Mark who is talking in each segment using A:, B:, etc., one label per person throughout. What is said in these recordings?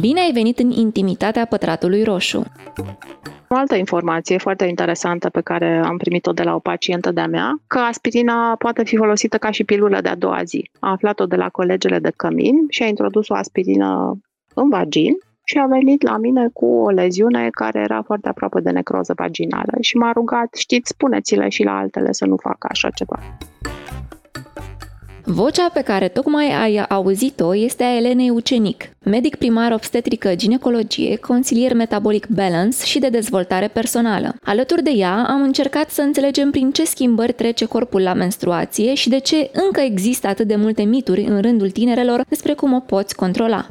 A: Bine ai venit în intimitatea pătratului roșu!
B: O altă informație foarte interesantă pe care am primit-o de la o pacientă de-a mea, că aspirina poate fi folosită ca și pilulă de a doua zi. A aflat-o de la colegele de cămin și a introdus o aspirină în vagin și a venit la mine cu o leziune care era foarte aproape de necroză vaginală și m-a rugat, știți, spuneți-le și la altele să nu facă așa ceva.
A: Vocea pe care tocmai ai auzit-o este a Elenei Ucenic, medic primar obstetrică ginecologie, consilier metabolic balance și de dezvoltare personală. Alături de ea am încercat să înțelegem prin ce schimbări trece corpul la menstruație și de ce încă există atât de multe mituri în rândul tinerelor despre cum o poți controla.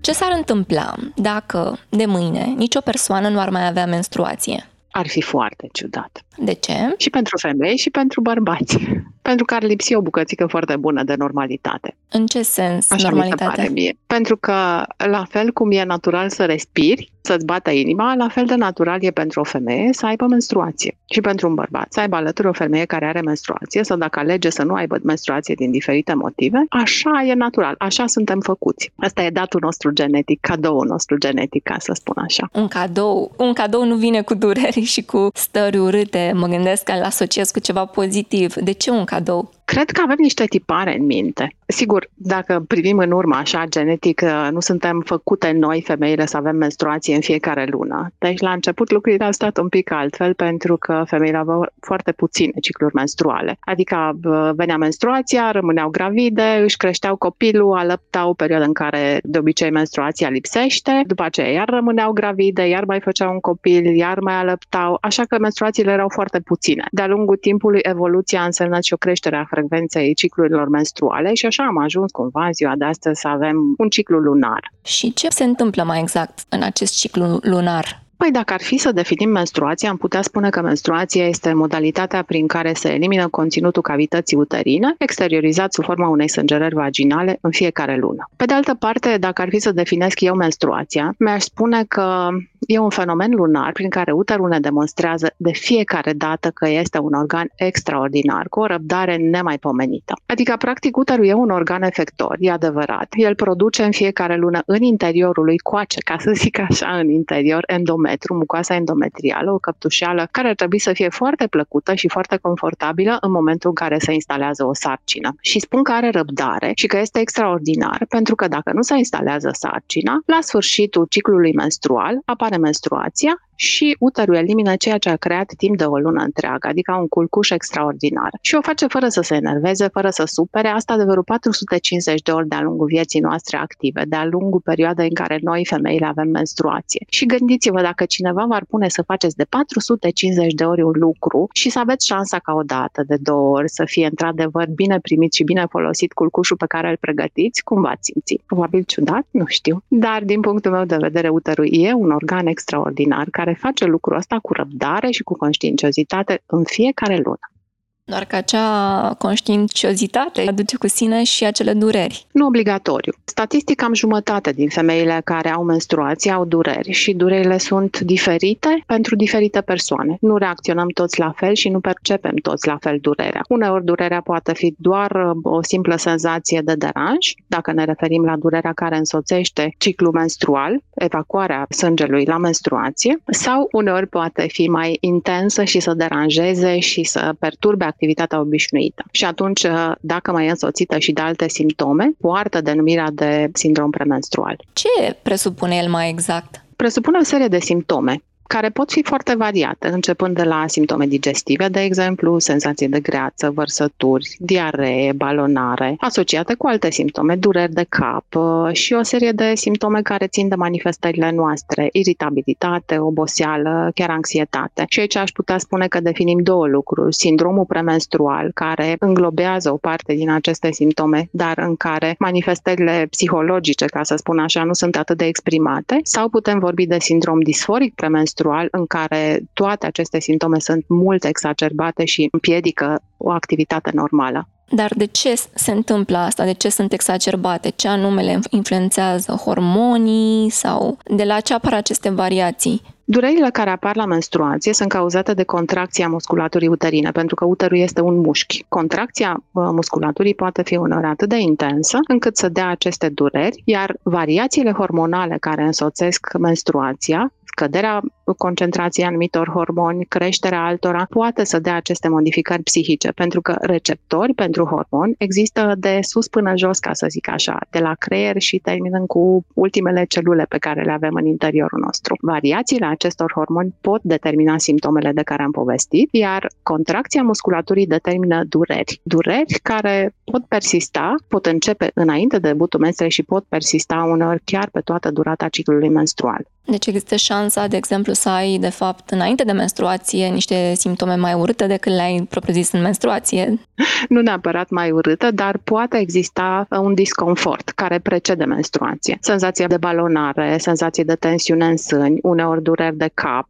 A: Ce s-ar întâmpla dacă de mâine nicio persoană nu ar mai avea menstruație?
B: Ar fi foarte ciudat.
A: De ce?
B: Și pentru femei și pentru bărbați. Pentru că ar lipsi o bucățică foarte bună de normalitate.
A: În ce sens
B: Așa
A: normalitate?
B: mi se pare mie. Pentru că la fel cum e natural să respiri, să-ți bată inima, la fel de natural e pentru o femeie să aibă menstruație. Și pentru un bărbat să aibă alături o femeie care are menstruație sau dacă alege să nu aibă menstruație din diferite motive, așa e natural, așa suntem făcuți. Asta e datul nostru genetic, cadoul nostru genetic, ca să spun așa.
A: Un cadou, un cadou nu vine cu dureri și cu stări urâte, mă gândesc că îl asociez cu ceva pozitiv. De ce un cadou? Though.
B: Cred că avem niște tipare în minte. Sigur, dacă privim în urmă așa genetic, uh, nu suntem făcute noi, femeile, să avem menstruație în fiecare lună. Deci la început lucrurile au stat un pic altfel pentru că femeile aveau foarte puține cicluri menstruale. Adică uh, venea menstruația, rămâneau gravide, își creșteau copilul, alăptau o perioadă în care de obicei menstruația lipsește, după aceea iar rămâneau gravide, iar mai făceau un copil, iar mai alăptau, așa că menstruațiile erau foarte puține. De-a lungul timpului, evoluția a însemnat și o creștere a frecvenței ciclurilor menstruale și așa am ajuns cumva în ziua de astăzi să avem un ciclu lunar.
A: Și ce se întâmplă mai exact în acest ciclu lunar?
B: Păi dacă ar fi să definim menstruația, am putea spune că menstruația este modalitatea prin care se elimină conținutul cavității uterine, exteriorizat sub forma unei sângerări vaginale în fiecare lună. Pe de altă parte, dacă ar fi să definesc eu menstruația, mi-aș spune că e un fenomen lunar prin care uterul ne demonstrează de fiecare dată că este un organ extraordinar, cu o răbdare nemaipomenită. Adică, practic, uterul e un organ efector, e adevărat. El produce în fiecare lună în interiorul lui coace, ca să zic așa, în interior, endometru, mucoasa endometrială, o căptușeală care ar trebui să fie foarte plăcută și foarte confortabilă în momentul în care se instalează o sarcină. Și spun că are răbdare și că este extraordinar, pentru că dacă nu se instalează sarcina, la sfârșitul ciclului menstrual apare menstruația și uterul elimină ceea ce a creat timp de o lună întreagă, adică un culcuș extraordinar. Și o face fără să se enerveze, fără să supere, asta de vreo 450 de ori de-a lungul vieții noastre active, de-a lungul perioadei în care noi, femeile, avem menstruație. Și gândiți-vă, dacă cineva v-ar pune să faceți de 450 de ori un lucru și să aveți șansa ca o dată, de două ori, să fie într-adevăr bine primit și bine folosit culcușul pe care îl pregătiți, cum v-ați simți? Probabil ciudat, nu știu. Dar, din punctul meu de vedere, uterul e un organ extraordinar care care face lucrul ăsta cu răbdare și cu conștiinciozitate în fiecare lună.
A: Doar că acea conștiinciozitate aduce cu sine și acele dureri.
B: Nu obligatoriu. Statistic, am jumătate din femeile care au menstruații au dureri și durerile sunt diferite pentru diferite persoane. Nu reacționăm toți la fel și nu percepem toți la fel durerea. Uneori durerea poate fi doar uh, o simplă senzație de deranj, dacă ne referim la durerea care însoțește ciclul menstrual, evacuarea sângelui la menstruație, sau uneori poate fi mai intensă și să deranjeze și să perturbe activitatea obișnuită. Și atunci, uh, dacă mai e însoțită și de alte simptome, poartă denumirea de sindrom premenstrual.
A: Ce presupune el mai exact?
B: Presupune o serie de simptome care pot fi foarte variate, începând de la simptome digestive, de exemplu, senzație de greață, vărsături, diaree, balonare, asociate cu alte simptome, dureri de cap uh, și o serie de simptome care țin de manifestările noastre, iritabilitate, oboseală, chiar anxietate. Și aici aș putea spune că definim două lucruri. Sindromul premenstrual, care înglobează o parte din aceste simptome, dar în care manifestările psihologice, ca să spun așa, nu sunt atât de exprimate, sau putem vorbi de sindrom disforic premenstrual, menstrual în care toate aceste simptome sunt mult exacerbate și împiedică o activitate normală.
A: Dar de ce se întâmplă asta? De ce sunt exacerbate? Ce anume le influențează? Hormonii sau de la ce apar aceste variații?
B: Durerile care apar la menstruație sunt cauzate de contracția musculaturii uterine, pentru că uterul este un mușchi. Contracția musculaturii poate fi uneori atât de intensă încât să dea aceste dureri, iar variațiile hormonale care însoțesc menstruația scăderea concentrației anumitor hormoni, creșterea altora, poate să dea aceste modificări psihice, pentru că receptori pentru hormon există de sus până jos, ca să zic așa, de la creier și terminând cu ultimele celule pe care le avem în interiorul nostru. Variațiile acestor hormoni pot determina simptomele de care am povestit, iar contracția musculaturii determină dureri. Dureri care pot persista, pot începe înainte de debutul menstruei și pot persista uneori chiar pe toată durata ciclului menstrual.
A: Deci există șansa, de exemplu, să ai, de fapt, înainte de menstruație, niște simptome mai urâte decât le-ai propriu-zis în menstruație.
B: Nu neapărat mai urâtă, dar poate exista un disconfort care precede menstruație. Senzație de balonare, senzație de tensiune în sâni, uneori dureri de cap,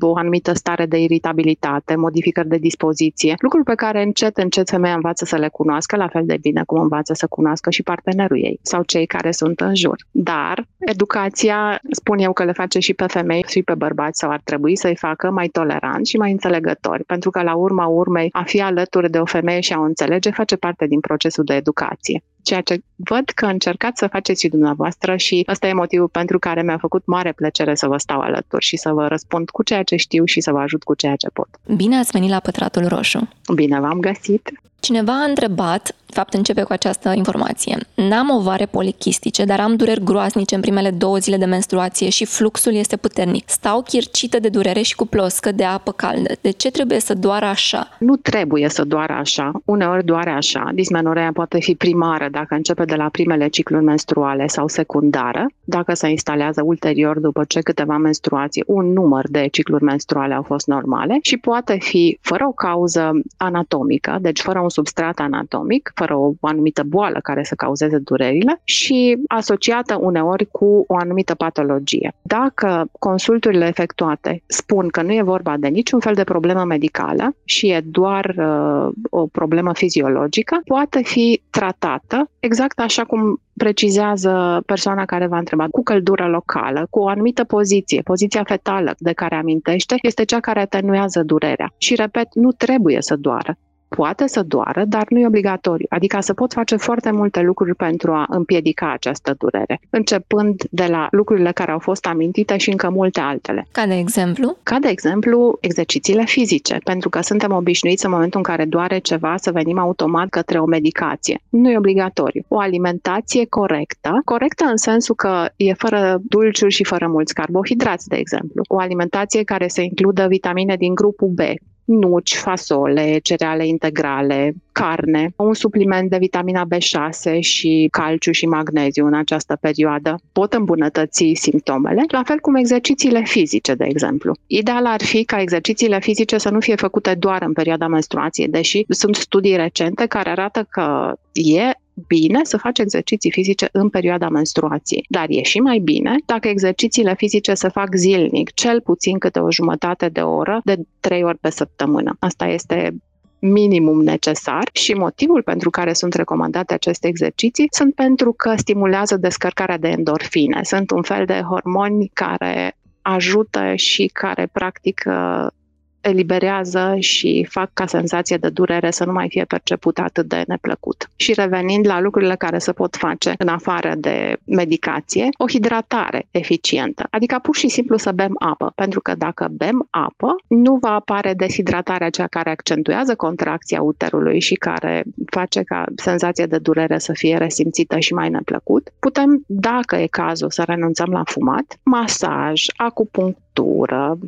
B: o anumită stare de iritabilitate, modificări de dispoziție, lucruri pe care încet, încet femeia învață să le cunoască, la fel de bine cum învață să cunoască și partenerul ei sau cei care sunt în jur. Dar educația, spun eu că le face și pe femei și pe bărbați sau ar trebui să-i facă mai toleranți și mai înțelegători, pentru că la urma urmei a fi alături de o femeie și a o înțelege face parte din procesul de educație ceea ce văd că încercați să faceți și dumneavoastră și ăsta e motivul pentru care mi-a făcut mare plăcere să vă stau alături și să vă răspund cu ceea ce știu și să vă ajut cu ceea ce pot.
A: Bine ați venit la Pătratul Roșu!
B: Bine v-am găsit!
A: Cineva a întrebat, fapt începe cu această informație, n-am ovare polichistice, dar am dureri groaznice în primele două zile de menstruație și fluxul este puternic. Stau chircită de durere și cu ploscă de apă caldă. De ce trebuie să doară așa?
B: Nu trebuie să doară așa. Uneori doare așa. Dismenorea poate fi primară dacă începe de la primele cicluri menstruale sau secundară, dacă se instalează ulterior după ce câteva menstruații, un număr de cicluri menstruale au fost normale și poate fi fără o cauză anatomică, deci fără un substrat anatomic, fără o anumită boală care să cauzeze durerile și asociată uneori cu o anumită patologie. Dacă consulturile efectuate spun că nu e vorba de niciun fel de problemă medicală și e doar uh, o problemă fiziologică, poate fi tratată exact așa cum precizează persoana care va întreba, cu căldură locală, cu o anumită poziție, poziția fetală de care amintește, este cea care atenuează durerea. Și repet, nu trebuie să doară poate să doară, dar nu e obligatoriu. Adică să pot face foarte multe lucruri pentru a împiedica această durere, începând de la lucrurile care au fost amintite și încă multe altele.
A: Ca de exemplu?
B: Ca de exemplu, exercițiile fizice, pentru că suntem obișnuiți în momentul în care doare ceva să venim automat către o medicație. Nu e obligatoriu. O alimentație corectă, corectă în sensul că e fără dulciuri și fără mulți carbohidrați, de exemplu. O alimentație care să includă vitamine din grupul B, nuci, fasole, cereale integrale, carne, un supliment de vitamina B6 și calciu și magneziu în această perioadă pot îmbunătăți simptomele, la fel cum exercițiile fizice, de exemplu. Ideal ar fi ca exercițiile fizice să nu fie făcute doar în perioada menstruației, deși sunt studii recente care arată că e bine să faci exerciții fizice în perioada menstruației, dar e și mai bine dacă exercițiile fizice se fac zilnic, cel puțin câte o jumătate de oră, de trei ori pe săptămână. Asta este minimum necesar și motivul pentru care sunt recomandate aceste exerciții sunt pentru că stimulează descărcarea de endorfine. Sunt un fel de hormoni care ajută și care practic eliberează și fac ca senzația de durere să nu mai fie percepută atât de neplăcut. Și revenind la lucrurile care se pot face în afară de medicație, o hidratare eficientă, adică pur și simplu să bem apă, pentru că dacă bem apă, nu va apare deshidratarea cea care accentuează contracția uterului și care face ca senzația de durere să fie resimțită și mai neplăcut. Putem, dacă e cazul, să renunțăm la fumat, masaj, acupunctură,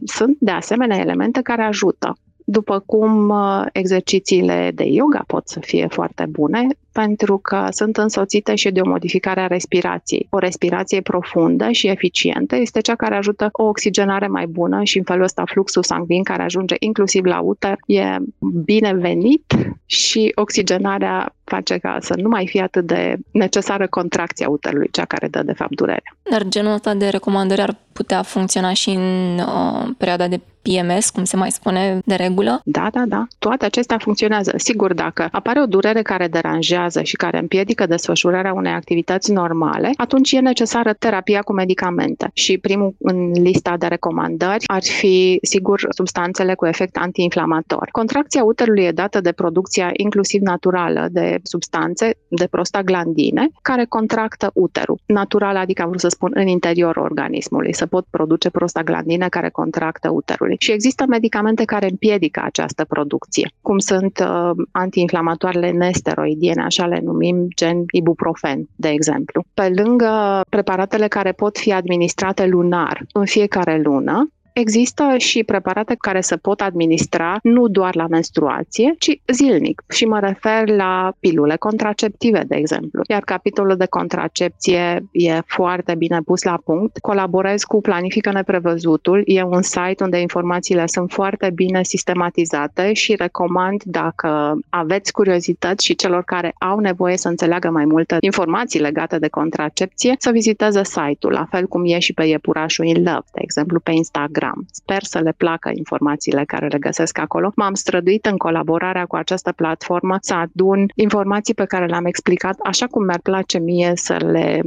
B: sunt de asemenea elemente care ajută. După cum uh, exercițiile de yoga pot să fie foarte bune, pentru că sunt însoțite și de o modificare a respirației. O respirație profundă și eficientă este cea care ajută o oxigenare mai bună și în felul ăsta fluxul sanguin care ajunge inclusiv la uter e binevenit și oxigenarea face ca să nu mai fie atât de necesară contracția uterului, cea care dă de fapt durere.
A: Dar genul ăsta de recomandări ar putea funcționa și în uh, perioada de PMS, cum se mai spune de regulă?
B: Da, da, da. Toate acestea funcționează. Sigur, dacă apare o durere care deranjează și care împiedică desfășurarea unei activități normale, atunci e necesară terapia cu medicamente. Și primul în lista de recomandări ar fi, sigur, substanțele cu efect antiinflamator. Contracția uterului e dată de producția inclusiv naturală de substanțe, de prostaglandine, care contractă uterul. Natural, adică am vrut să spun în interiorul organismului, să pot produce prostaglandine care contractă uterului. Și există medicamente care împiedică această producție, cum sunt uh, antiinflamatoarele nesteroidiene, așa le numim, gen ibuprofen, de exemplu. Pe lângă preparatele care pot fi administrate lunar în fiecare lună, Există și preparate care se pot administra nu doar la menstruație, ci zilnic. Și mă refer la pilule contraceptive, de exemplu. Iar capitolul de contracepție e foarte bine pus la punct. Colaborez cu Planifică Neprevăzutul. E un site unde informațiile sunt foarte bine sistematizate și recomand dacă aveți curiozități și celor care au nevoie să înțeleagă mai multe informații legate de contracepție, să viziteze site-ul, la fel cum e și pe Iepurașul in Love, de exemplu, pe Instagram Telegram. Sper să le placă informațiile care le găsesc acolo. M-am străduit în colaborarea cu această platformă să adun informații pe care le-am explicat așa cum mi-ar place mie să le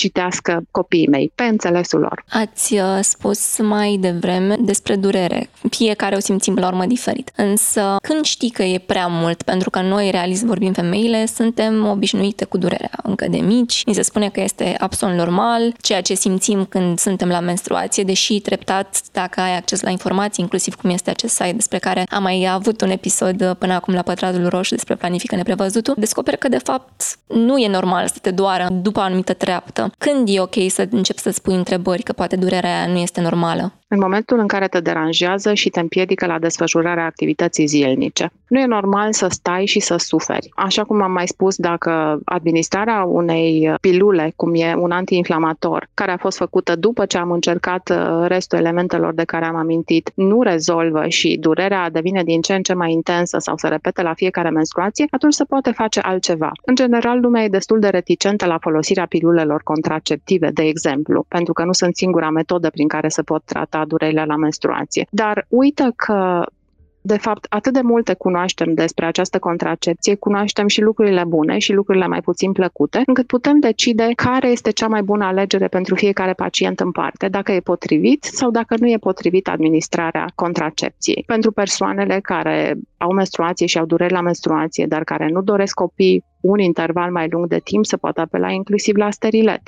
B: citească copiii mei, pe înțelesul lor.
A: Ați uh, spus mai devreme despre durere. Fiecare o simțim la urmă diferit. Însă, când știi că e prea mult, pentru că noi, realist vorbim femeile, suntem obișnuite cu durerea încă de mici, ni se spune că este absolut normal, ceea ce simțim când suntem la menstruație, deși treptat, dacă ai acces la informații, inclusiv cum este acest site despre care am mai avut un episod uh, până acum la Pătratul Roșu despre planifică neprevăzutul, descoperi că de fapt nu e normal să te doară după o anumită treaptă. Când e ok să începi să spui întrebări că poate durerea nu este normală?
B: În momentul în care te deranjează și te împiedică la desfășurarea activității zilnice. Nu e normal să stai și să suferi. Așa cum am mai spus, dacă administrarea unei pilule, cum e un antiinflamator, care a fost făcută după ce am încercat uh, restul elementelor de care am amintit, nu rezolvă și durerea devine din ce în ce mai intensă sau se repete la fiecare menstruație, atunci se poate face altceva. În general, lumea e destul de reticentă la folosirea pilulelor contraceptive, de exemplu, pentru că nu sunt singura metodă prin care se pot trata durerile la menstruație. Dar uită că de fapt, atât de multe cunoaștem despre această contracepție, cunoaștem și lucrurile bune și lucrurile mai puțin plăcute, încât putem decide care este cea mai bună alegere pentru fiecare pacient în parte, dacă e potrivit sau dacă nu e potrivit administrarea contracepției. Pentru persoanele care au menstruație și au dureri la menstruație, dar care nu doresc copii un interval mai lung de timp, se poate apela inclusiv la sterilet.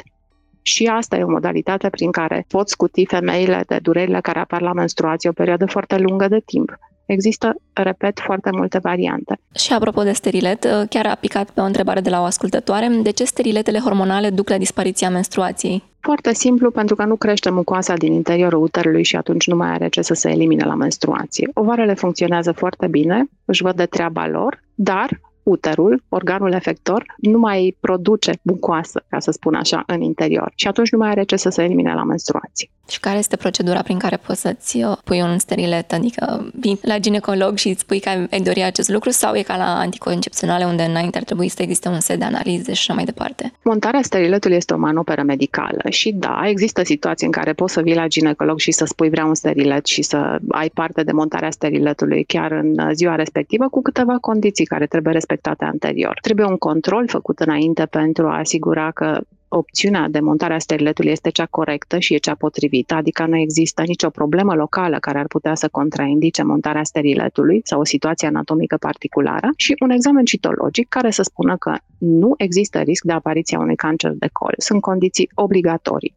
B: Și asta e o modalitate prin care poți scuti femeile de durerile care apar la menstruație o perioadă foarte lungă de timp. Există, repet, foarte multe variante.
A: Și apropo de sterilet, chiar a picat pe o întrebare de la o ascultătoare, de ce steriletele hormonale duc la dispariția menstruației?
B: Foarte simplu, pentru că nu crește mucoasa din interiorul uterului și atunci nu mai are ce să se elimine la menstruație. Ovarele funcționează foarte bine, își văd de treaba lor, dar uterul, organul efector, nu mai produce mucoasă, ca să spun așa, în interior. Și atunci nu mai are ce să se elimine la menstruație.
A: Și care este procedura prin care poți să-ți uh, pui un sterilet? Adică vii la ginecolog și îți spui că ai dori acest lucru sau e ca la anticoncepționale unde înainte ar trebui să existe un set de analize și așa mai departe?
B: Montarea steriletului este o manoperă medicală și da, există situații în care poți să vii la ginecolog și să spui vreau un sterilet și să ai parte de montarea steriletului chiar în ziua respectivă cu câteva condiții care trebuie respectate anterior. Trebuie un control făcut înainte pentru a asigura că opțiunea de montare a steriletului este cea corectă și e cea potrivită, adică nu există nicio problemă locală care ar putea să contraindice montarea steriletului sau o situație anatomică particulară și un examen citologic care să spună că nu există risc de apariția unui cancer de col. Sunt condiții obligatorii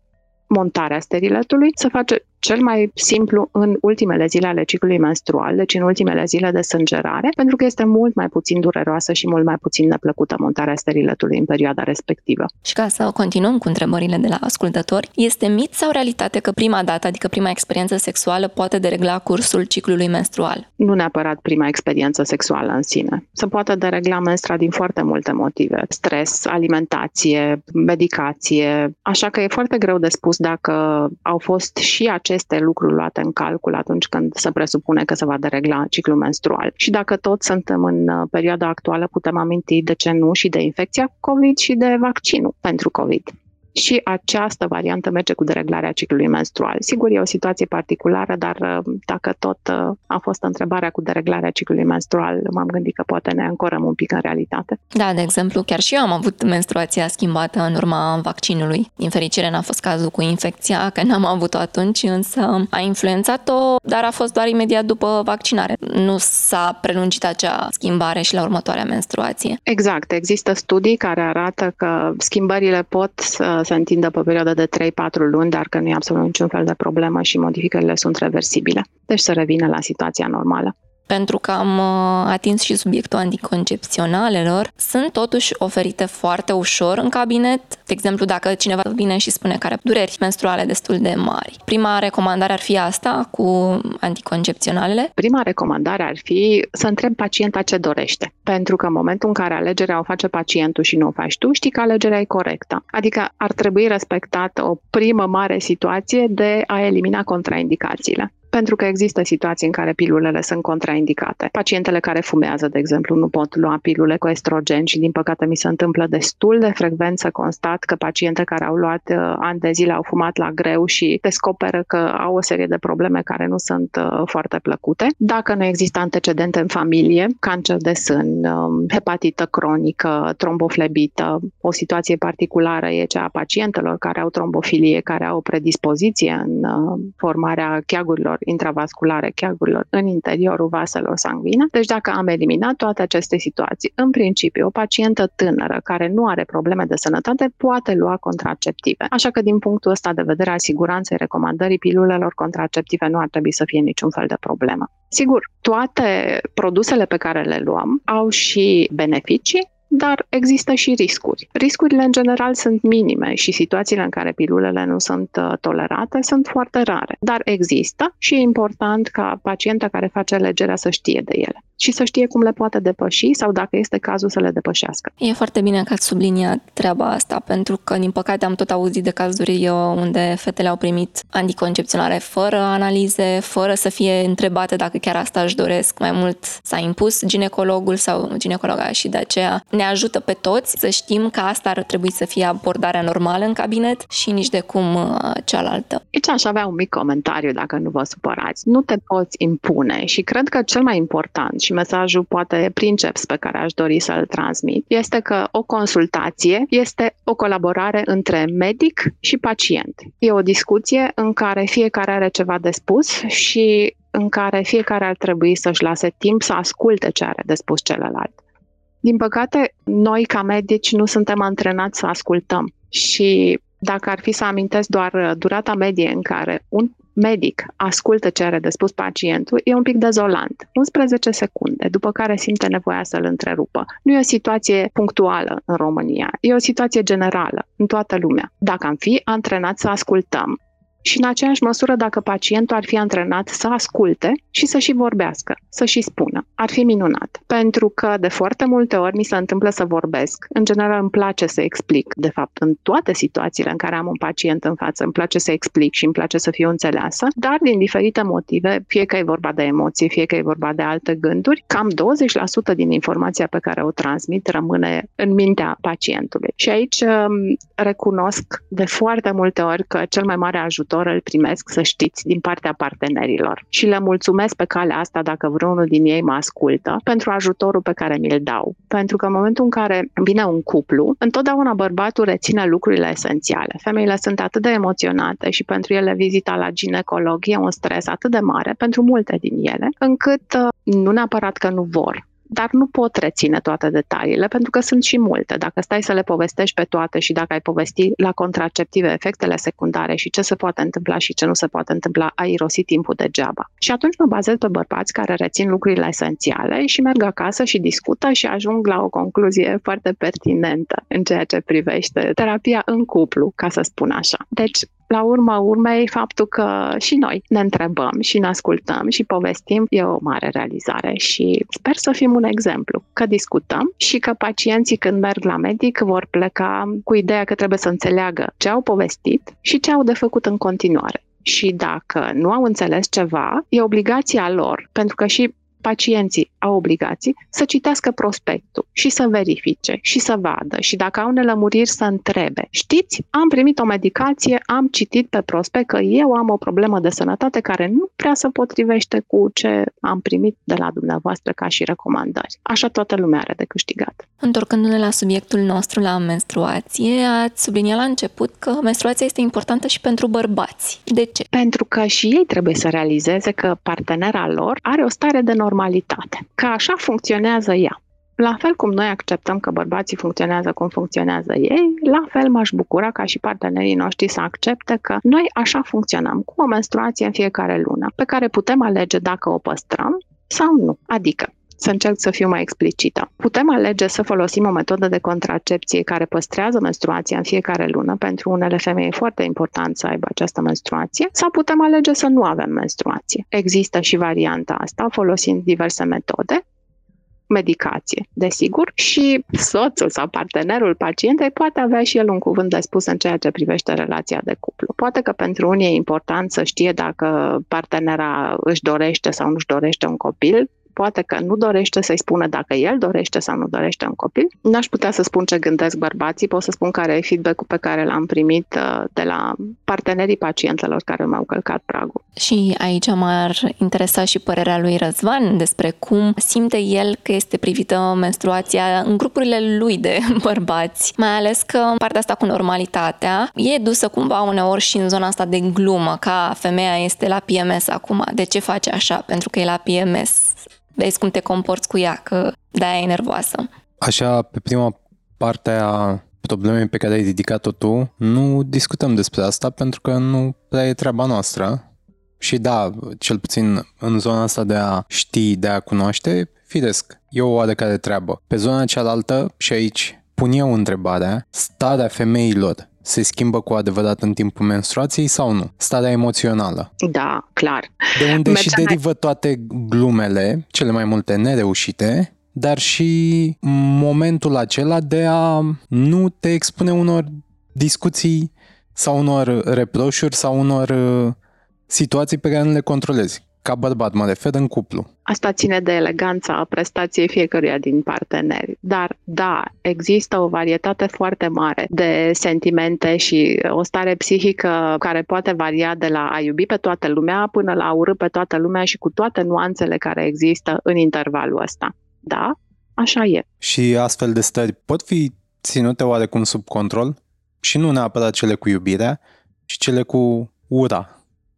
B: montarea steriletului se face cel mai simplu în ultimele zile ale ciclului menstrual, deci în ultimele zile de sângerare, pentru că este mult mai puțin dureroasă și mult mai puțin neplăcută montarea steriletului în perioada respectivă.
A: Și ca să continuăm cu întrebările de la ascultători, este mit sau realitate că prima dată, adică prima experiență sexuală, poate deregla cursul ciclului menstrual?
B: Nu neapărat prima experiență sexuală în sine. Se poate deregla menstrua din foarte multe motive. Stres, alimentație, medicație, așa că e foarte greu de spus dacă au fost și aceste aceste lucruri luate în calcul atunci când se presupune că se va deregla ciclul menstrual. Și dacă tot suntem în uh, perioada actuală, putem aminti de ce nu și de infecția COVID și de vaccinul pentru COVID. Și această variantă merge cu dereglarea ciclului menstrual. Sigur, e o situație particulară, dar uh, dacă tot uh, a fost întrebarea cu dereglarea ciclului menstrual, m-am gândit că poate ne ancorăm un pic în realitate.
A: Da, de exemplu, chiar și eu am avut menstruația schimbată în urma vaccinului. Din fericire n-a fost cazul cu infecția, că n-am avut-o atunci, însă a influențat-o, dar a fost doar imediat după vaccinare. Nu s-a prelungit acea schimbare și la următoarea menstruație.
B: Exact. Există studii care arată că schimbările pot să se întindă pe o perioadă de 3-4 luni, dar că nu e absolut niciun fel de problemă și modificările sunt reversibile. Deci să revină la situația normală
A: pentru că am uh, atins și subiectul anticoncepționalelor, sunt totuși oferite foarte ușor în cabinet. De exemplu, dacă cineva vine și spune că are dureri menstruale destul de mari. Prima recomandare ar fi asta cu anticoncepționalele?
B: Prima recomandare ar fi să întreb pacienta ce dorește. Pentru că în momentul în care alegerea o face pacientul și nu o faci tu, știi că alegerea e corectă. Adică ar trebui respectată o primă mare situație de a elimina contraindicațiile pentru că există situații în care pilulele sunt contraindicate. Pacientele care fumează, de exemplu, nu pot lua pilule cu estrogen și, din păcate, mi se întâmplă destul de frecvent să constat că paciente care au luat uh, ani de zile au fumat la greu și descoperă că au o serie de probleme care nu sunt uh, foarte plăcute. Dacă nu există antecedente în familie, cancer de sân, um, hepatită cronică, tromboflebită, o situație particulară e cea a pacientelor care au trombofilie, care au o predispoziție în uh, formarea cheagurilor intravasculare cheagurilor în interiorul vaselor sanguine. Deci dacă am eliminat toate aceste situații, în principiu, o pacientă tânără care nu are probleme de sănătate poate lua contraceptive. Așa că din punctul ăsta de vedere al siguranței recomandării pilulelor contraceptive nu ar trebui să fie niciun fel de problemă. Sigur, toate produsele pe care le luăm au și beneficii, dar există și riscuri. Riscurile, în general, sunt minime și situațiile în care pilulele nu sunt uh, tolerate sunt foarte rare, dar există și e important ca pacienta care face alegerea să știe de ele și să știe cum le poate depăși sau dacă este cazul să le depășească.
A: E foarte bine că ați subliniat treaba asta, pentru că, din păcate, am tot auzit de cazuri unde fetele au primit anticoncepționare fără analize, fără să fie întrebate dacă chiar asta își doresc. Mai mult s-a impus ginecologul sau ginecologa și de aceea ne ajută pe toți să știm că asta ar trebui să fie abordarea normală în cabinet și nici de cum uh, cealaltă.
B: Aici aș avea un mic comentariu, dacă nu vă supărați. Nu te poți impune și cred că cel mai important și mesajul poate princeps pe care aș dori să-l transmit este că o consultație este o colaborare între medic și pacient. E o discuție în care fiecare are ceva de spus și în care fiecare ar trebui să-și lase timp să asculte ce are de spus celălalt. Din păcate, noi ca medici nu suntem antrenați să ascultăm și dacă ar fi să amintesc doar durata medie în care un medic ascultă ce are de spus pacientul, e un pic dezolant. 11 secunde, după care simte nevoia să-l întrerupă. Nu e o situație punctuală în România, e o situație generală în toată lumea. Dacă am fi antrenați să ascultăm, și în aceeași măsură dacă pacientul ar fi antrenat să asculte și să și vorbească, să și spună. Ar fi minunat. Pentru că de foarte multe ori mi se întâmplă să vorbesc. În general îmi place să explic. De fapt, în toate situațiile în care am un pacient în față, îmi place să explic și îmi place să fiu înțeleasă, dar din diferite motive, fie că e vorba de emoții, fie că e vorba de alte gânduri, cam 20% din informația pe care o transmit rămâne în mintea pacientului. Și aici um, recunosc de foarte multe ori că cel mai mare ajutor ajutor îl primesc, să știți, din partea partenerilor. Și le mulțumesc pe calea asta dacă vreunul din ei mă ascultă pentru ajutorul pe care mi-l dau. Pentru că în momentul în care vine un cuplu, întotdeauna bărbatul reține lucrurile esențiale. Femeile sunt atât de emoționate și pentru ele vizita la ginecolog e un stres atât de mare pentru multe din ele, încât uh, nu neapărat că nu vor, dar nu pot reține toate detaliile pentru că sunt și multe. Dacă stai să le povestești pe toate și dacă ai povesti la contraceptive efectele secundare și ce se poate întâmpla și ce nu se poate întâmpla, ai irosit timpul degeaba. Și atunci mă bazez pe bărbați care rețin lucrurile esențiale și merg acasă și discută și ajung la o concluzie foarte pertinentă în ceea ce privește terapia în cuplu, ca să spun așa. Deci, la urma urmei, faptul că și noi ne întrebăm și ne ascultăm și povestim e o mare realizare și sper să fim un exemplu, că discutăm și că pacienții când merg la medic vor pleca cu ideea că trebuie să înțeleagă ce au povestit și ce au de făcut în continuare. Și dacă nu au înțeles ceva, e obligația lor, pentru că și pacienții au obligații să citească prospectul și să verifice și să vadă și dacă au nelămuriri să întrebe. Știți, am primit o medicație, am citit pe prospect că eu am o problemă de sănătate care nu prea se potrivește cu ce am primit de la dumneavoastră ca și recomandări. Așa toată lumea are de câștigat.
A: Întorcându-ne la subiectul nostru, la menstruație, ați subliniat la început că menstruația este importantă și pentru bărbați. De ce?
B: Pentru că și ei trebuie să realizeze că partenera lor are o stare de normalitate, că așa funcționează ea. La fel cum noi acceptăm că bărbații funcționează cum funcționează ei, la fel m-aș bucura ca și partenerii noștri să accepte că noi așa funcționăm, cu o menstruație în fiecare lună, pe care putem alege dacă o păstrăm sau nu. Adică, să încerc să fiu mai explicită. Putem alege să folosim o metodă de contracepție care păstrează menstruația în fiecare lună. Pentru unele femei e foarte important să aibă această menstruație sau putem alege să nu avem menstruație. Există și varianta asta folosind diverse metode medicație, desigur, și soțul sau partenerul pacientei poate avea și el un cuvânt de spus în ceea ce privește relația de cuplu. Poate că pentru unii e important să știe dacă partenera își dorește sau nu își dorește un copil, poate că nu dorește să-i spună dacă el dorește sau nu dorește un copil. N-aș putea să spun ce gândesc bărbații, pot să spun care e feedback-ul pe care l-am primit uh, de la partenerii pacientelor care m-au călcat pragul.
A: Și aici m-ar interesa și părerea lui Răzvan despre cum simte el că este privită menstruația în grupurile lui de bărbați, mai ales că partea asta cu normalitatea e dusă cumva uneori și în zona asta de glumă, ca femeia este la PMS acum, de ce face așa? Pentru că e la PMS vezi cum te comporți cu ea, că de-aia e nervoasă.
C: Așa, pe prima parte a problemei pe care ai ridicat-o tu, nu discutăm despre asta pentru că nu prea e treaba noastră. Și da, cel puțin în zona asta de a ști, de a cunoaște, firesc, e o oarecare treabă. Pe zona cealaltă, și aici pun eu întrebarea, starea femeilor se schimbă cu adevărat în timpul menstruației sau nu? Starea emoțională.
B: Da, clar.
C: De unde Mergeam și derivă toate glumele, cele mai multe nereușite, dar și momentul acela de a nu te expune unor discuții sau unor reproșuri sau unor uh, situații pe care nu le controlezi. Ca bărbat mă refer în cuplu.
B: Asta ține de eleganța prestației fiecăruia din parteneri. Dar, da, există o varietate foarte mare de sentimente și o stare psihică care poate varia de la a iubi pe toată lumea până la a urâ pe toată lumea și cu toate nuanțele care există în intervalul ăsta. Da, așa e.
C: Și astfel de stări pot fi ținute oarecum sub control? Și nu neapărat cele cu iubirea, ci cele cu ura,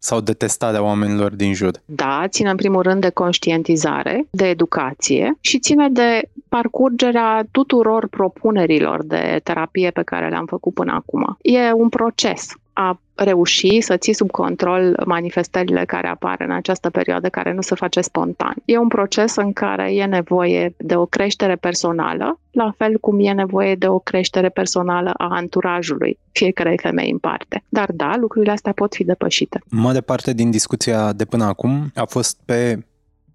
C: sau detestarea oamenilor din jur?
B: Da, ține în primul rând de conștientizare, de educație și ține de parcurgerea tuturor propunerilor de terapie pe care le-am făcut până acum. E un proces a reuși să ții sub control manifestările care apar în această perioadă, care nu se face spontan. E un proces în care e nevoie de o creștere personală, la fel cum e nevoie de o creștere personală a anturajului fiecare femei în parte. Dar da, lucrurile astea pot fi depășite.
C: Mare parte din discuția de până acum a fost pe,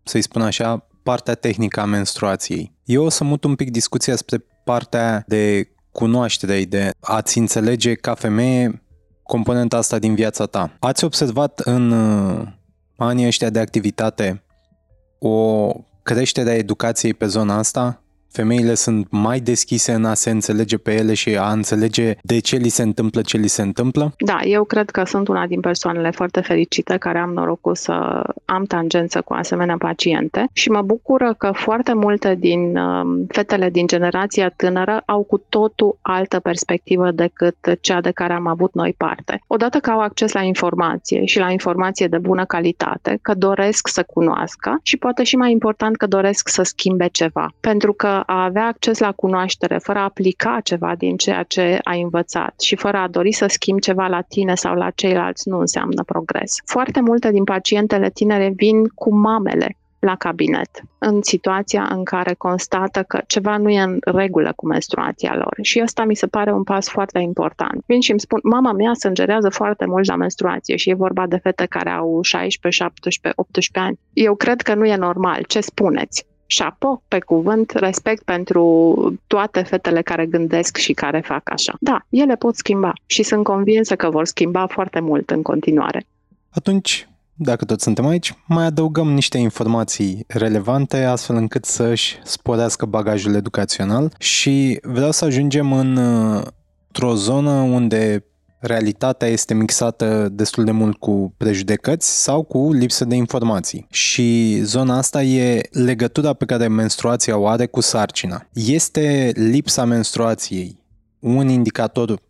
C: să-i spun așa, partea tehnică a menstruației. Eu o să mut un pic discuția spre partea de cunoaștere, de a-ți înțelege ca femeie componenta asta din viața ta. Ați observat în uh, anii ăștia de activitate o creștere a educației pe zona asta? Femeile sunt mai deschise în a se înțelege pe ele și a înțelege de ce li se întâmplă ce li se întâmplă?
B: Da, eu cred că sunt una din persoanele foarte fericite care am norocul să am tangență cu asemenea paciente și mă bucură că foarte multe din um, fetele din generația tânără au cu totul altă perspectivă decât cea de care am avut noi parte. Odată că au acces la informație și la informație de bună calitate, că doresc să cunoască și poate și mai important că doresc să schimbe ceva. Pentru că a avea acces la cunoaștere fără a aplica ceva din ceea ce ai învățat și fără a dori să schimbi ceva la tine sau la ceilalți nu înseamnă progres. Foarte multe din pacientele tinere vin cu mamele la cabinet, în situația în care constată că ceva nu e în regulă cu menstruația lor. Și asta mi se pare un pas foarte important. Vin și îmi spun, mama mea sângerează foarte mult la menstruație și e vorba de fete care au 16, 17, 18 ani. Eu cred că nu e normal. Ce spuneți? Șapo, pe cuvânt, respect pentru toate fetele care gândesc și care fac așa. Da, ele pot schimba și sunt convinsă că vor schimba foarte mult în continuare.
C: Atunci, dacă tot suntem aici, mai adăugăm niște informații relevante astfel încât să își sporească bagajul educațional și vreau să ajungem în, într-o zonă unde realitatea este mixată destul de mult cu prejudecăți sau cu lipsă de informații. Și zona asta e legătura pe care menstruația o are cu sarcina. Este lipsa menstruației un indicator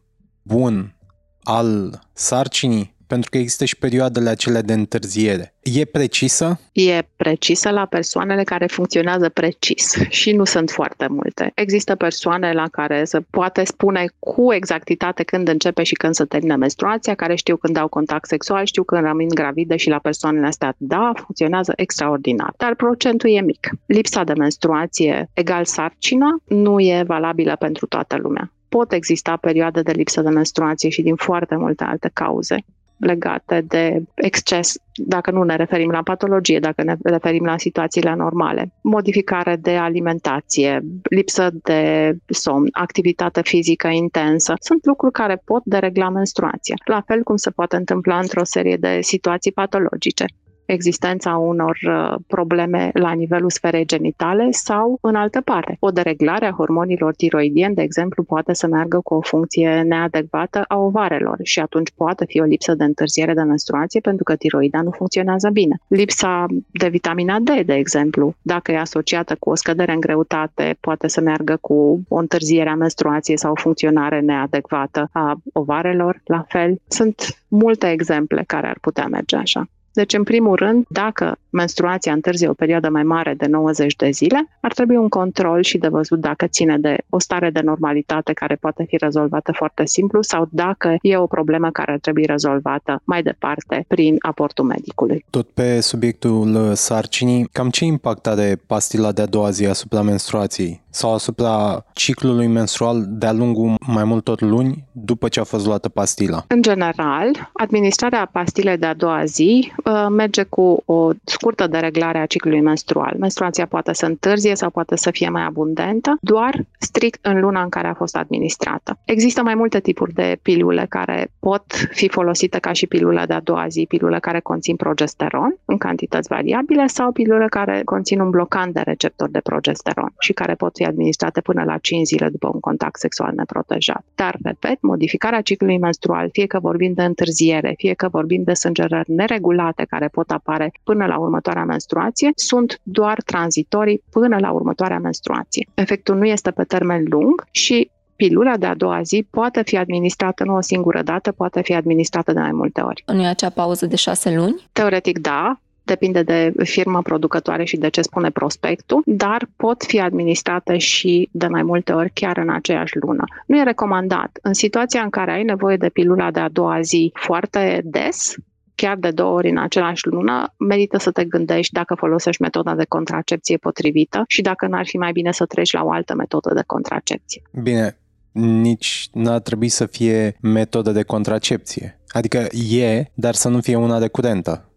C: bun al sarcinii pentru că există și perioadele acelea de întârziere. E precisă?
B: E precisă la persoanele care funcționează precis și nu sunt foarte multe. Există persoane la care se poate spune cu exactitate când începe și când se termină menstruația, care știu când au contact sexual, știu când rămân gravide și la persoanele astea, da, funcționează extraordinar. Dar procentul e mic. Lipsa de menstruație egal sarcină nu e valabilă pentru toată lumea pot exista perioade de lipsă de menstruație și din foarte multe alte cauze legate de exces, dacă nu ne referim la patologie, dacă ne referim la situațiile normale. Modificare de alimentație, lipsă de somn, activitate fizică intensă, sunt lucruri care pot deregla menstruația, la fel cum se poate întâmpla într-o serie de situații patologice existența unor uh, probleme la nivelul sferei genitale sau în altă parte. O dereglare a hormonilor tiroidieni, de exemplu, poate să meargă cu o funcție neadecvată a ovarelor și atunci poate fi o lipsă de întârziere de menstruație pentru că tiroida nu funcționează bine. Lipsa de vitamina D, de exemplu, dacă e asociată cu o scădere în greutate, poate să meargă cu o întârziere a menstruației sau o funcționare neadecvată a ovarelor, la fel. Sunt multe exemple care ar putea merge așa. Deci, în primul rând, dacă menstruația întârzie o perioadă mai mare de 90 de zile, ar trebui un control și de văzut dacă ține de o stare de normalitate care poate fi rezolvată foarte simplu sau dacă e o problemă care ar trebui rezolvată mai departe prin aportul medicului.
C: Tot pe subiectul sarcinii, cam ce impact are pastila de a doua zi asupra menstruației? Sau asupra ciclului menstrual de-a lungul mai multor luni după ce a fost luată pastila?
B: În general, administrarea pastilei de a doua zi uh, merge cu o scurtă dereglare a ciclului menstrual. Menstruația poate să întârzie sau poate să fie mai abundentă, doar strict în luna în care a fost administrată. Există mai multe tipuri de pilule care pot fi folosite ca și pilula de a doua zi, pilule care conțin progesteron în cantități variabile sau pilule care conțin un blocant de receptor de progesteron și care pot fi administrate până la 5 zile după un contact sexual neprotejat. Dar, repet, modificarea ciclului menstrual, fie că vorbim de întârziere, fie că vorbim de sângerări neregulate care pot apare până la următoarea menstruație, sunt doar tranzitorii până la următoarea menstruație. Efectul nu este pe termen lung și pilula de a doua zi poate fi administrată nu o singură dată, poate fi administrată de mai multe ori.
A: Nu e acea pauză de șase luni?
B: Teoretic da, depinde de firma producătoare și de ce spune prospectul, dar pot fi administrate și de mai multe ori chiar în aceeași lună. Nu e recomandat. În situația în care ai nevoie de pilula de a doua zi foarte des, chiar de două ori în același lună, merită să te gândești dacă folosești metoda de contracepție potrivită și dacă n-ar fi mai bine să treci la o altă metodă de contracepție.
C: Bine, nici n-ar trebui să fie metodă de contracepție. Adică e, dar să nu fie una recurentă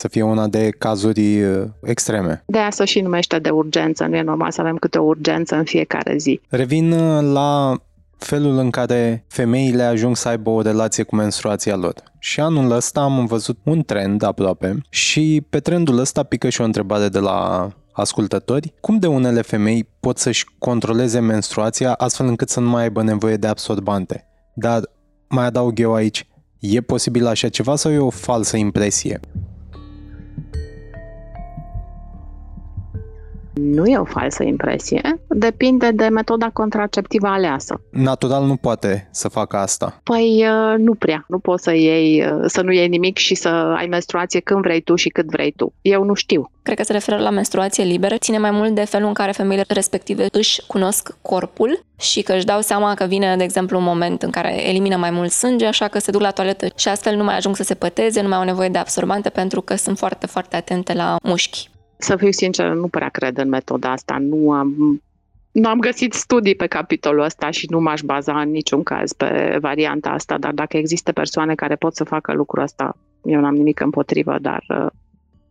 C: să fie una de cazuri uh, extreme.
B: De asta și numește de urgență, nu e normal să avem câte o urgență în fiecare zi.
C: Revin uh, la felul în care femeile ajung să aibă o relație cu menstruația lor. Și anul ăsta am văzut un trend aproape și pe trendul ăsta pică și o întrebare de la ascultători. Cum de unele femei pot să-și controleze menstruația astfel încât să nu mai aibă nevoie de absorbante? Dar mai adaug eu aici, e posibil așa ceva sau e o falsă impresie?
B: Nu e o falsă impresie, depinde de metoda contraceptivă aleasă.
C: Natural nu poate să facă asta.
B: Păi uh, nu prea. Nu poți să iei, uh, să nu iei nimic și să ai menstruație când vrei tu și cât vrei tu. Eu nu știu.
A: Cred că se referă la menstruație liberă. Ține mai mult de felul în care femeile respective își cunosc corpul și că își dau seama că vine, de exemplu, un moment în care elimină mai mult sânge, așa că se duc la toaletă și astfel nu mai ajung să se păteze, nu mai au nevoie de absorbante pentru că sunt foarte, foarte atente la mușchi.
B: Să fiu sinceră, nu prea cred în metoda asta. Nu am, nu am găsit studii pe capitolul ăsta și nu m-aș baza în niciun caz pe varianta asta, dar dacă există persoane care pot să facă lucrul ăsta, eu n-am nimic împotrivă, dar uh,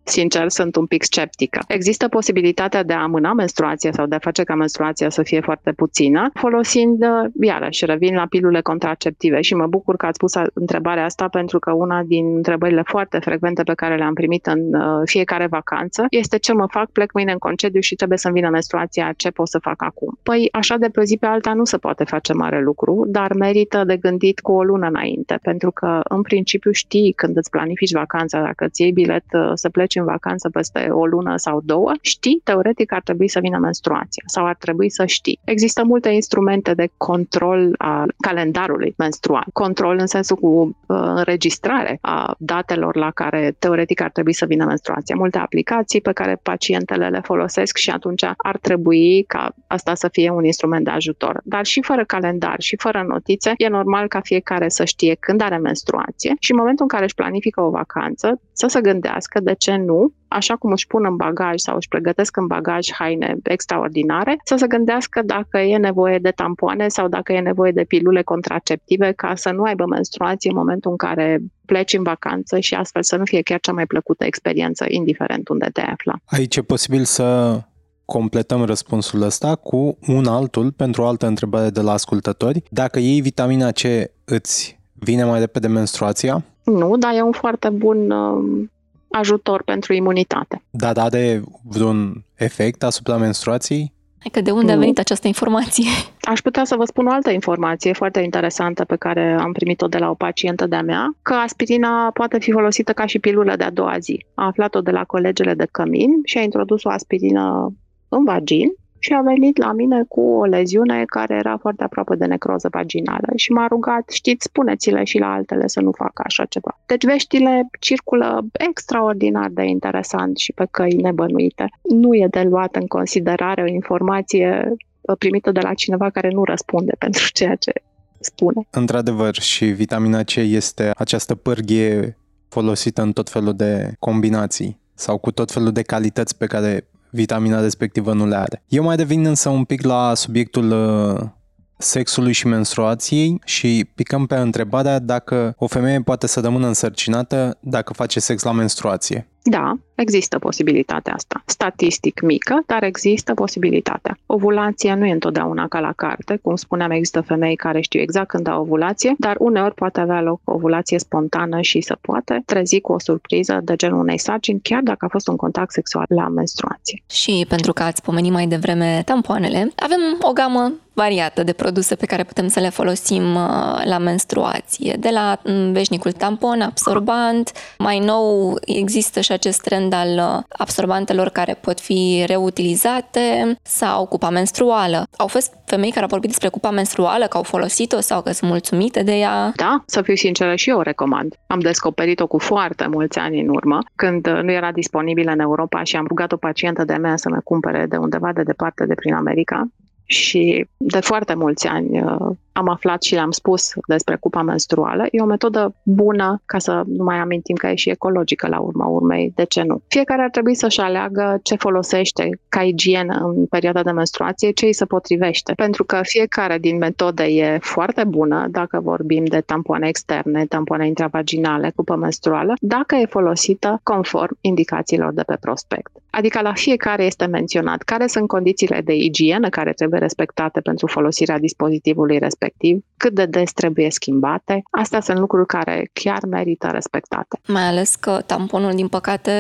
B: sincer, sunt un pic sceptică. Există posibilitatea de a amâna menstruația sau de a face ca menstruația să fie foarte puțină, folosind, uh, iarăși, revin la pilule contraceptive și mă bucur că ați pus întrebarea asta pentru că una din întrebările foarte frecvente pe care le-am primit în uh, fiecare vacanță este ce mă fac, plec mâine în concediu și trebuie să-mi vină menstruația, ce pot să fac acum? Păi, așa de pe zi pe alta nu se poate face mare lucru, dar merită de gândit cu o lună înainte, pentru că, în principiu, știi când îți planifici vacanța, dacă îți iei bilet uh, să pleci în vacanță peste o lună sau două, știi, teoretic, ar trebui să vină menstruația sau ar trebui să știi. Există multe instrumente de control a calendarului menstrual. Control în sensul cu uh, înregistrare a datelor la care teoretic ar trebui să vină menstruația. Multe aplicații pe care pacientele le folosesc și atunci ar trebui ca asta să fie un instrument de ajutor. Dar și fără calendar și fără notițe, e normal ca fiecare să știe când are menstruație și în momentul în care își planifică o vacanță, să se gândească de ce nu așa cum își pun în bagaj sau își pregătesc în bagaj haine extraordinare, să se gândească dacă e nevoie de tampoane sau dacă e nevoie de pilule contraceptive ca să nu aibă menstruație în momentul în care pleci în vacanță și astfel să nu fie chiar cea mai plăcută experiență, indiferent unde te afla.
C: Aici e posibil să completăm răspunsul ăsta cu un altul pentru o altă întrebare de la ascultători. Dacă iei vitamina C, îți vine mai repede menstruația?
B: Nu, dar e un foarte bun uh, ajutor pentru imunitate.
C: Da, are vreun efect asupra menstruației?
A: Că de unde a venit această informație?
B: Aș putea să vă spun o altă informație foarte interesantă pe care am primit-o de la o pacientă de-a mea, că aspirina poate fi folosită ca și pilulă de a doua zi. A aflat-o de la colegele de cămin și a introdus o aspirină în vagin și a venit la mine cu o leziune care era foarte aproape de necroză vaginală și m-a rugat, știți, spuneți-le și la altele să nu facă așa ceva. Deci veștile circulă extraordinar de interesant și pe căi nebănuite. Nu e de luat în considerare o informație primită de la cineva care nu răspunde pentru ceea ce spune.
C: Într-adevăr, și vitamina C este această pârghie folosită în tot felul de combinații sau cu tot felul de calități pe care vitamina respectivă nu le are. Eu mai revin însă un pic la subiectul uh, sexului și menstruației și picăm pe întrebarea dacă o femeie poate să rămână însărcinată dacă face sex la menstruație.
B: Da, există posibilitatea asta. Statistic mică, dar există posibilitatea. Ovulația nu e întotdeauna ca la carte. Cum spuneam, există femei care știu exact când au ovulație, dar uneori poate avea loc o ovulație spontană și să poate trezi cu o surpriză de genul unei sarcini, chiar dacă a fost un contact sexual la menstruație.
A: Și pentru că ați pomenit mai devreme tampoanele, avem o gamă variată de produse pe care putem să le folosim uh, la menstruație. De la mm, veșnicul tampon, absorbant, mai nou există și acest trend al uh, absorbantelor care pot fi reutilizate sau cupa menstruală. Au fost femei care au vorbit despre cupa menstruală, că au folosit-o sau că sunt mulțumite de ea.
B: Da, să fiu sinceră și eu o recomand. Am descoperit-o cu foarte mulți ani în urmă, când uh, nu era disponibilă în Europa și am rugat o pacientă de mea să mă cumpere de undeva de departe de prin America și de foarte mulți ani uh, am aflat și le-am spus despre cupa menstruală. E o metodă bună ca să nu mai amintim că e și ecologică la urma urmei. De ce nu? Fiecare ar trebui să-și aleagă ce folosește ca igienă în perioada de menstruație, ce îi se potrivește. Pentru că fiecare din metode e foarte bună, dacă vorbim de tampoane externe, tampoane intravaginale, cupă menstruală, dacă e folosită conform indicațiilor de pe prospect. Adică la fiecare este menționat care sunt condițiile de igienă care trebuie respectate pentru folosirea dispozitivului respectiv respectiv, cât de des trebuie schimbate. Astea sunt lucruri care chiar merită respectate.
A: Mai ales că tamponul, din păcate,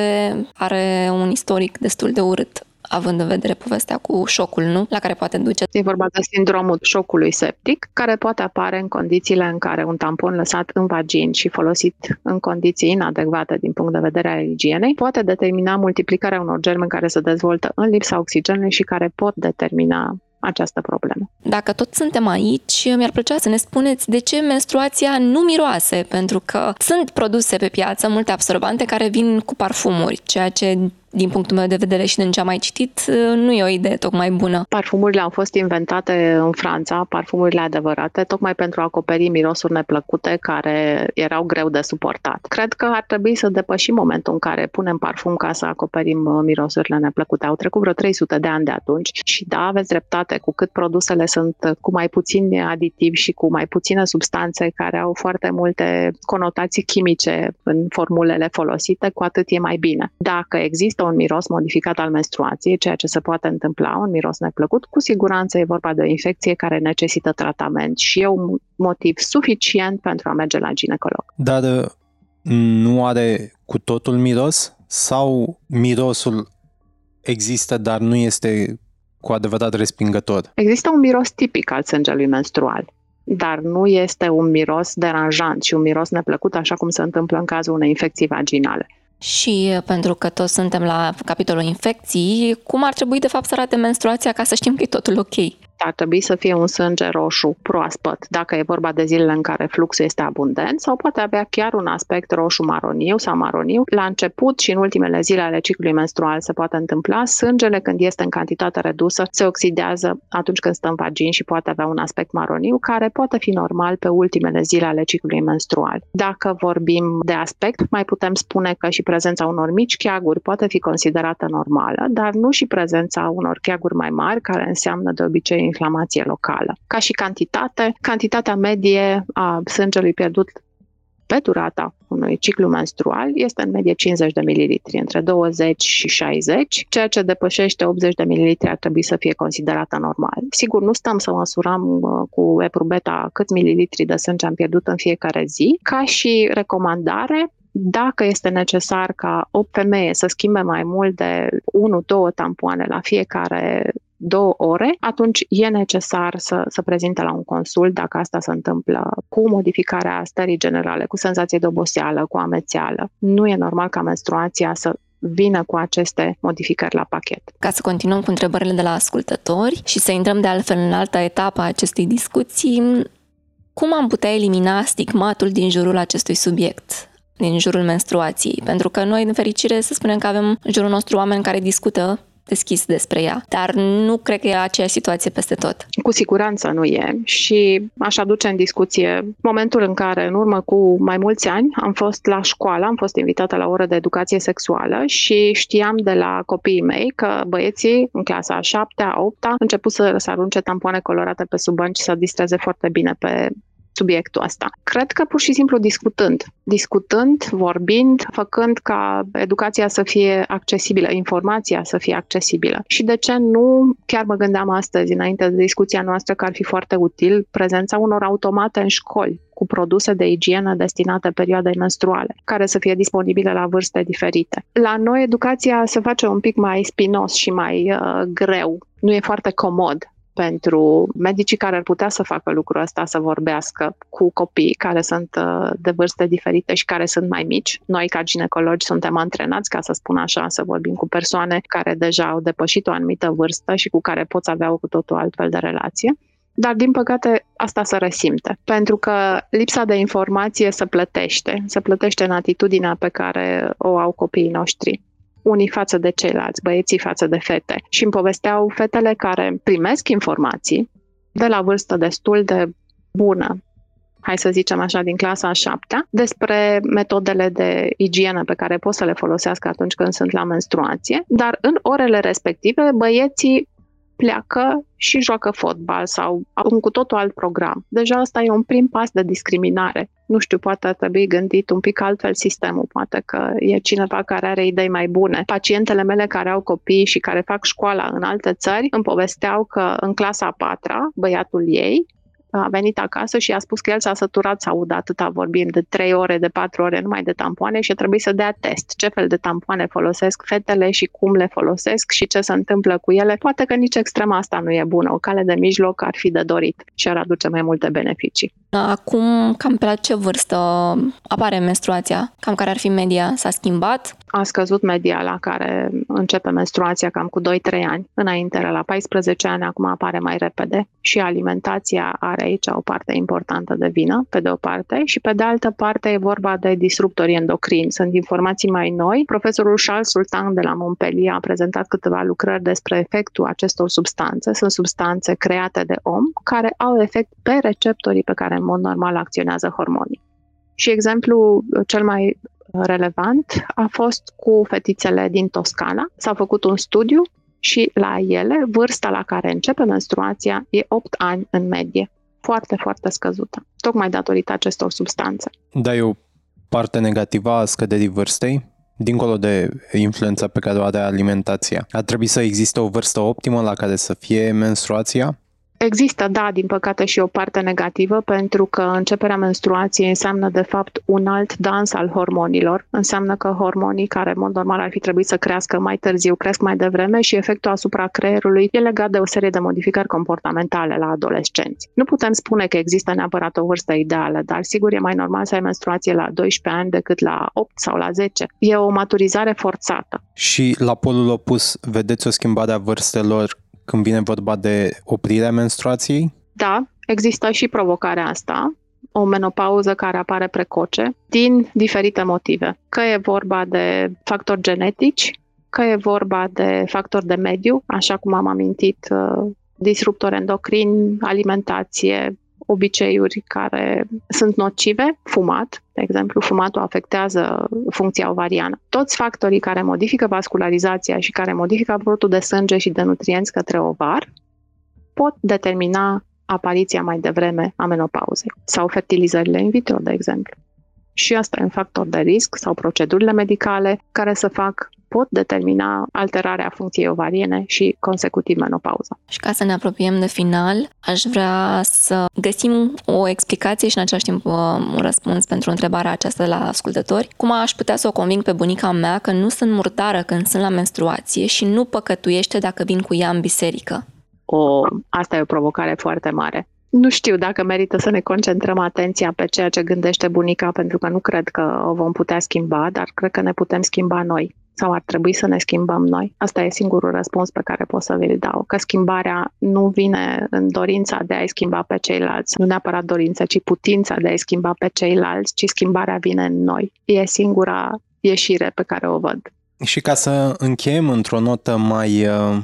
A: are un istoric destul de urât având în vedere povestea cu șocul, nu? La care poate duce.
B: E vorba de sindromul șocului septic, care poate apare în condițiile în care un tampon lăsat în vagin și folosit în condiții inadecvate din punct de vedere al igienei, poate determina multiplicarea unor germeni care se dezvoltă în lipsa oxigenului și care pot determina această problemă.
A: Dacă tot suntem aici, mi-ar plăcea să ne spuneți de ce menstruația nu miroase, pentru că sunt produse pe piață multe absorbante care vin cu parfumuri, ceea ce din punctul meu de vedere și din ce am mai citit, nu e o idee tocmai bună.
B: Parfumurile au fost inventate în Franța, parfumurile adevărate, tocmai pentru a acoperi mirosuri neplăcute care erau greu de suportat. Cred că ar trebui să depășim momentul în care punem parfum ca să acoperim uh, mirosurile neplăcute. Au trecut vreo 300 de ani de atunci și da, aveți dreptate, cu cât produsele sunt uh, cu mai puțini aditivi și cu mai puține substanțe care au foarte multe conotații chimice în formulele folosite, cu atât e mai bine. Dacă există un miros modificat al menstruației, ceea ce se poate întâmpla, un miros neplăcut, cu siguranță e vorba de o infecție care necesită tratament și e un motiv suficient pentru a merge la ginecolog.
C: Dar uh, nu are cu totul miros sau mirosul există, dar nu este cu adevărat respingător?
B: Există un miros tipic al sângelui menstrual dar nu este un miros deranjant și un miros neplăcut, așa cum se întâmplă în cazul unei infecții vaginale.
A: Și uh, pentru că toți suntem la capitolul infecții, cum ar trebui de fapt să arate menstruația ca să știm că e totul ok?
B: Ar trebui să fie un sânge roșu proaspăt, dacă e vorba de zilele în care fluxul este abundent, sau poate avea chiar un aspect roșu-maroniu sau maroniu. La început și în ultimele zile ale ciclului menstrual se poate întâmpla, sângele când este în cantitate redusă se oxidează atunci când stă în vagin și poate avea un aspect maroniu, care poate fi normal pe ultimele zile ale ciclului menstrual. Dacă vorbim de aspect, mai putem spune că și prezența unor mici cheaguri poate fi considerată normală, dar nu și prezența unor cheaguri mai mari, care înseamnă de obicei inflamație locală. Ca și cantitate, cantitatea medie a sângelui pierdut pe durata unui ciclu menstrual este în medie 50 de mililitri, între 20 și 60. Ceea ce depășește 80 de mililitri ar trebui să fie considerată normal. Sigur, nu stăm să măsurăm uh, cu eprubeta cât mililitri de sânge am pierdut în fiecare zi. Ca și recomandare, dacă este necesar ca o femeie să schimbe mai mult de 1-2 tampoane la fiecare două ore, atunci e necesar să, să prezinte la un consult dacă asta se întâmplă cu modificarea stării generale, cu senzație de oboseală, cu amețeală. Nu e normal ca menstruația să vină cu aceste modificări la pachet.
A: Ca să continuăm cu întrebările de la ascultători și să intrăm de altfel în alta etapă a acestei discuții, cum am putea elimina stigmatul din jurul acestui subiect? din jurul menstruației, pentru că noi, în fericire, să spunem că avem în jurul nostru oameni care discută deschis despre ea, dar nu cred că e aceeași situație peste tot.
B: Cu siguranță nu e și aș aduce în discuție momentul în care, în urmă cu mai mulți ani, am fost la școală, am fost invitată la o oră de educație sexuală și știam de la copiii mei că băieții în clasa a 7 a 8 a început să, să arunce tampoane colorate pe sub bănci să distreze foarte bine pe subiectul ăsta. Cred că pur și simplu discutând, discutând, vorbind, făcând ca educația să fie accesibilă, informația să fie accesibilă. Și de ce nu, chiar mă gândeam astăzi, înainte de discuția noastră, că ar fi foarte util prezența unor automate în școli cu produse de igienă destinate perioadei menstruale, care să fie disponibile la vârste diferite. La noi educația se face un pic mai spinos și mai uh, greu. Nu e foarte comod pentru medicii care ar putea să facă lucrul ăsta, să vorbească cu copii care sunt uh, de vârste diferite și care sunt mai mici. Noi, ca ginecologi, suntem antrenați, ca să spun așa, să vorbim cu persoane care deja au depășit o anumită vârstă și cu care poți avea o cu totul altfel de relație. Dar, din păcate, asta se resimte. Pentru că lipsa de informație se plătește. Se plătește în atitudinea pe care o au copiii noștri unii față de ceilalți, băieții față de fete. Și îmi povesteau fetele care primesc informații de la vârstă destul de bună, hai să zicem așa, din clasa a șaptea, despre metodele de igienă pe care pot să le folosească atunci când sunt la menstruație, dar în orele respective băieții pleacă și joacă fotbal sau un cu totul alt program. Deja asta e un prim pas de discriminare. Nu știu, poate ar trebui gândit un pic altfel sistemul, poate că e cineva care are idei mai bune. Pacientele mele care au copii și care fac școala în alte țări îmi povesteau că în clasa a patra, băiatul ei a venit acasă și a spus că el s-a săturat să audă atâta vorbim de 3 ore, de 4 ore numai de tampoane și trebuie să dea test. Ce fel de tampoane folosesc fetele și cum le folosesc și ce se întâmplă cu ele. Poate că nici extrema asta nu e bună. O cale de mijloc ar fi de dorit și ar aduce mai multe beneficii.
A: Acum, cam pe la ce vârstă apare menstruația? Cam care ar fi media? S-a schimbat?
B: A scăzut media la care începe menstruația cam cu 2-3 ani. Înainte era la 14 ani, acum apare mai repede și alimentația are aici o parte importantă de vină, pe de o parte, și pe de altă parte e vorba de disruptori endocrini. Sunt informații mai noi. Profesorul Charles Sultan de la Montpellier a prezentat câteva lucrări despre efectul acestor substanțe. Sunt substanțe create de om care au efect pe receptorii pe care în mod normal acționează hormonii. Și exemplu cel mai relevant a fost cu fetițele din Toscana. S-a făcut un studiu și la ele vârsta la care începe menstruația e 8 ani în medie. Foarte, foarte scăzută, tocmai datorită acestor substanțe.
C: Da, e o parte negativă a scăderii vârstei? Dincolo de influența pe care o are alimentația, ar trebui să existe o vârstă optimă la care să fie menstruația?
B: Există, da, din păcate și o parte negativă, pentru că începerea menstruației înseamnă, de fapt, un alt dans al hormonilor. Înseamnă că hormonii, care, în mod normal, ar fi trebuit să crească mai târziu, cresc mai devreme și efectul asupra creierului e legat de o serie de modificări comportamentale la adolescenți. Nu putem spune că există neapărat o vârstă ideală, dar sigur e mai normal să ai menstruație la 12 ani decât la 8 sau la 10. E o maturizare forțată.
C: Și la polul opus, vedeți o schimbare a vârstelor când vine vorba de oprirea menstruației?
B: Da, există și provocarea asta, o menopauză care apare precoce, din diferite motive. Că e vorba de factori genetici, că e vorba de factori de mediu, așa cum am amintit, uh, disruptori endocrini, alimentație, obiceiuri care sunt nocive, fumat, de exemplu, fumatul afectează funcția ovariană. Toți factorii care modifică vascularizația și care modifică aportul de sânge și de nutrienți către ovar pot determina apariția mai devreme a menopauzei sau fertilizările in vitro, de exemplu. Și asta e un factor de risc sau procedurile medicale care să fac pot determina alterarea funcției ovariene și consecutiv menopauza.
A: Și ca să ne apropiem de final, aș vrea să găsim o explicație și în același timp uh, un răspuns pentru întrebarea aceasta la ascultători. Cum aș putea să o conving pe bunica mea că nu sunt murdară când sunt la menstruație și nu păcătuiește dacă vin cu ea în biserică?
B: O, asta e o provocare foarte mare. Nu știu dacă merită să ne concentrăm atenția pe ceea ce gândește bunica, pentru că nu cred că o vom putea schimba, dar cred că ne putem schimba noi sau ar trebui să ne schimbăm noi? Asta e singurul răspuns pe care pot să vi-l dau. Că schimbarea nu vine în dorința de a-i schimba pe ceilalți, nu neapărat dorința, ci putința de a-i schimba pe ceilalți, ci schimbarea vine în noi. E singura ieșire pe care o văd.
C: Și ca să încheiem într-o notă mai uh,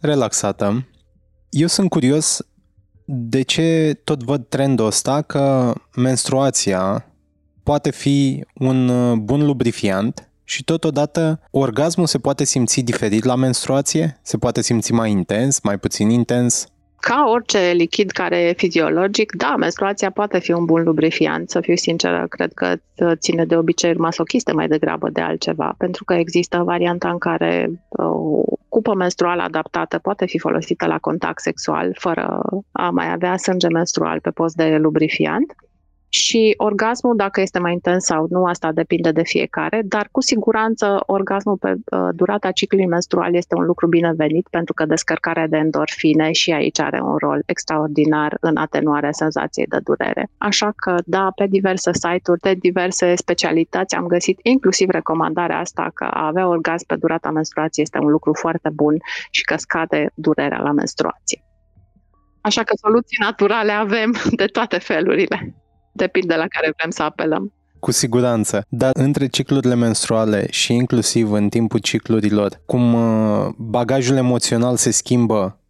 C: relaxată, eu sunt curios de ce tot văd trendul ăsta că menstruația poate fi un uh, bun lubrifiant și totodată orgasmul se poate simți diferit la menstruație? Se poate simți mai intens, mai puțin intens?
B: Ca orice lichid care e fiziologic, da, menstruația poate fi un bun lubrifiant, să fiu sinceră, cred că ține de obiceiuri masochiste mai degrabă de altceva, pentru că există varianta în care o cupă menstruală adaptată poate fi folosită la contact sexual fără a mai avea sânge menstrual pe post de lubrifiant și orgasmul, dacă este mai intens sau nu, asta depinde de fiecare, dar cu siguranță orgasmul pe uh, durata ciclului menstrual este un lucru binevenit pentru că descărcarea de endorfine și aici are un rol extraordinar în atenuarea senzației de durere. Așa că, da, pe diverse site-uri, de diverse specialități am găsit inclusiv recomandarea asta că a avea orgasm pe durata menstruației este un lucru foarte bun și că scade durerea la menstruație. Așa că soluții naturale avem de toate felurile. Depinde la care vrem să apelăm.
C: Cu siguranță. Dar între ciclurile menstruale și inclusiv în timpul ciclurilor, cum uh, bagajul emoțional se schimbă,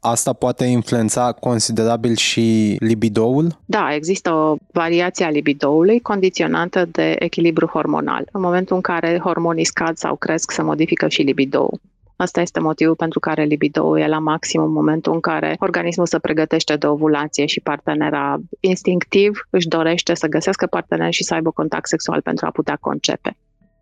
C: Asta poate influența considerabil și libidoul?
B: Da, există o variație a libidoului condiționată de echilibru hormonal. În momentul în care hormonii scad sau cresc, se modifică și libidoul. Asta este motivul pentru care libido e la maxim în momentul în care organismul se pregătește de ovulație și partenera instinctiv își dorește să găsească partener și să aibă contact sexual pentru a putea concepe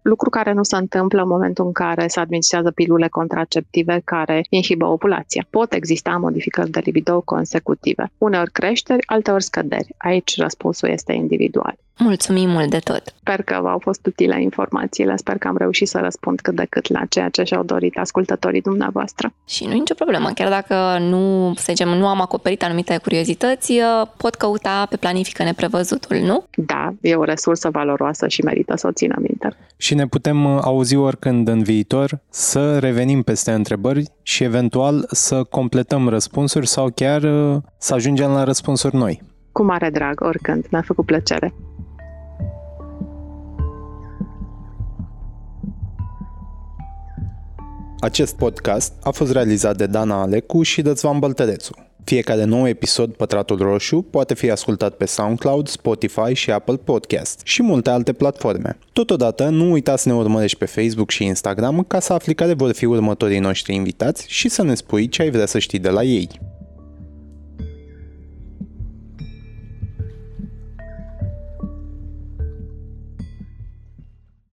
B: lucru care nu se întâmplă în momentul în care se administrează pilule contraceptive care inhibă ovulația. Pot exista modificări de libido consecutive. Uneori creșteri, alteori scăderi. Aici răspunsul este individual.
A: Mulțumim mult de tot!
B: Sper că v-au fost utile informațiile, sper că am reușit să răspund cât de cât la ceea ce și-au dorit ascultătorii dumneavoastră.
A: Și nu e nicio problemă, chiar dacă nu, să zicem, nu am acoperit anumite curiozități, pot căuta pe planifică neprevăzutul, nu?
B: Da, e o resursă valoroasă și merită să o ținem minte.
C: Și ne putem auzi oricând în viitor, să revenim peste întrebări și eventual să completăm răspunsuri sau chiar să ajungem la răspunsuri noi.
B: Cu mare drag, oricând. Mi-a făcut plăcere.
C: Acest podcast a fost realizat de Dana Alecu și Dățvan Băltărețu. Fiecare nou episod Pătratul Roșu poate fi ascultat pe SoundCloud, Spotify și Apple Podcast și multe alte platforme. Totodată, nu uita să ne urmărești pe Facebook și Instagram ca să afli care vor fi următorii noștri invitați și să ne spui ce ai vrea să știi de la ei.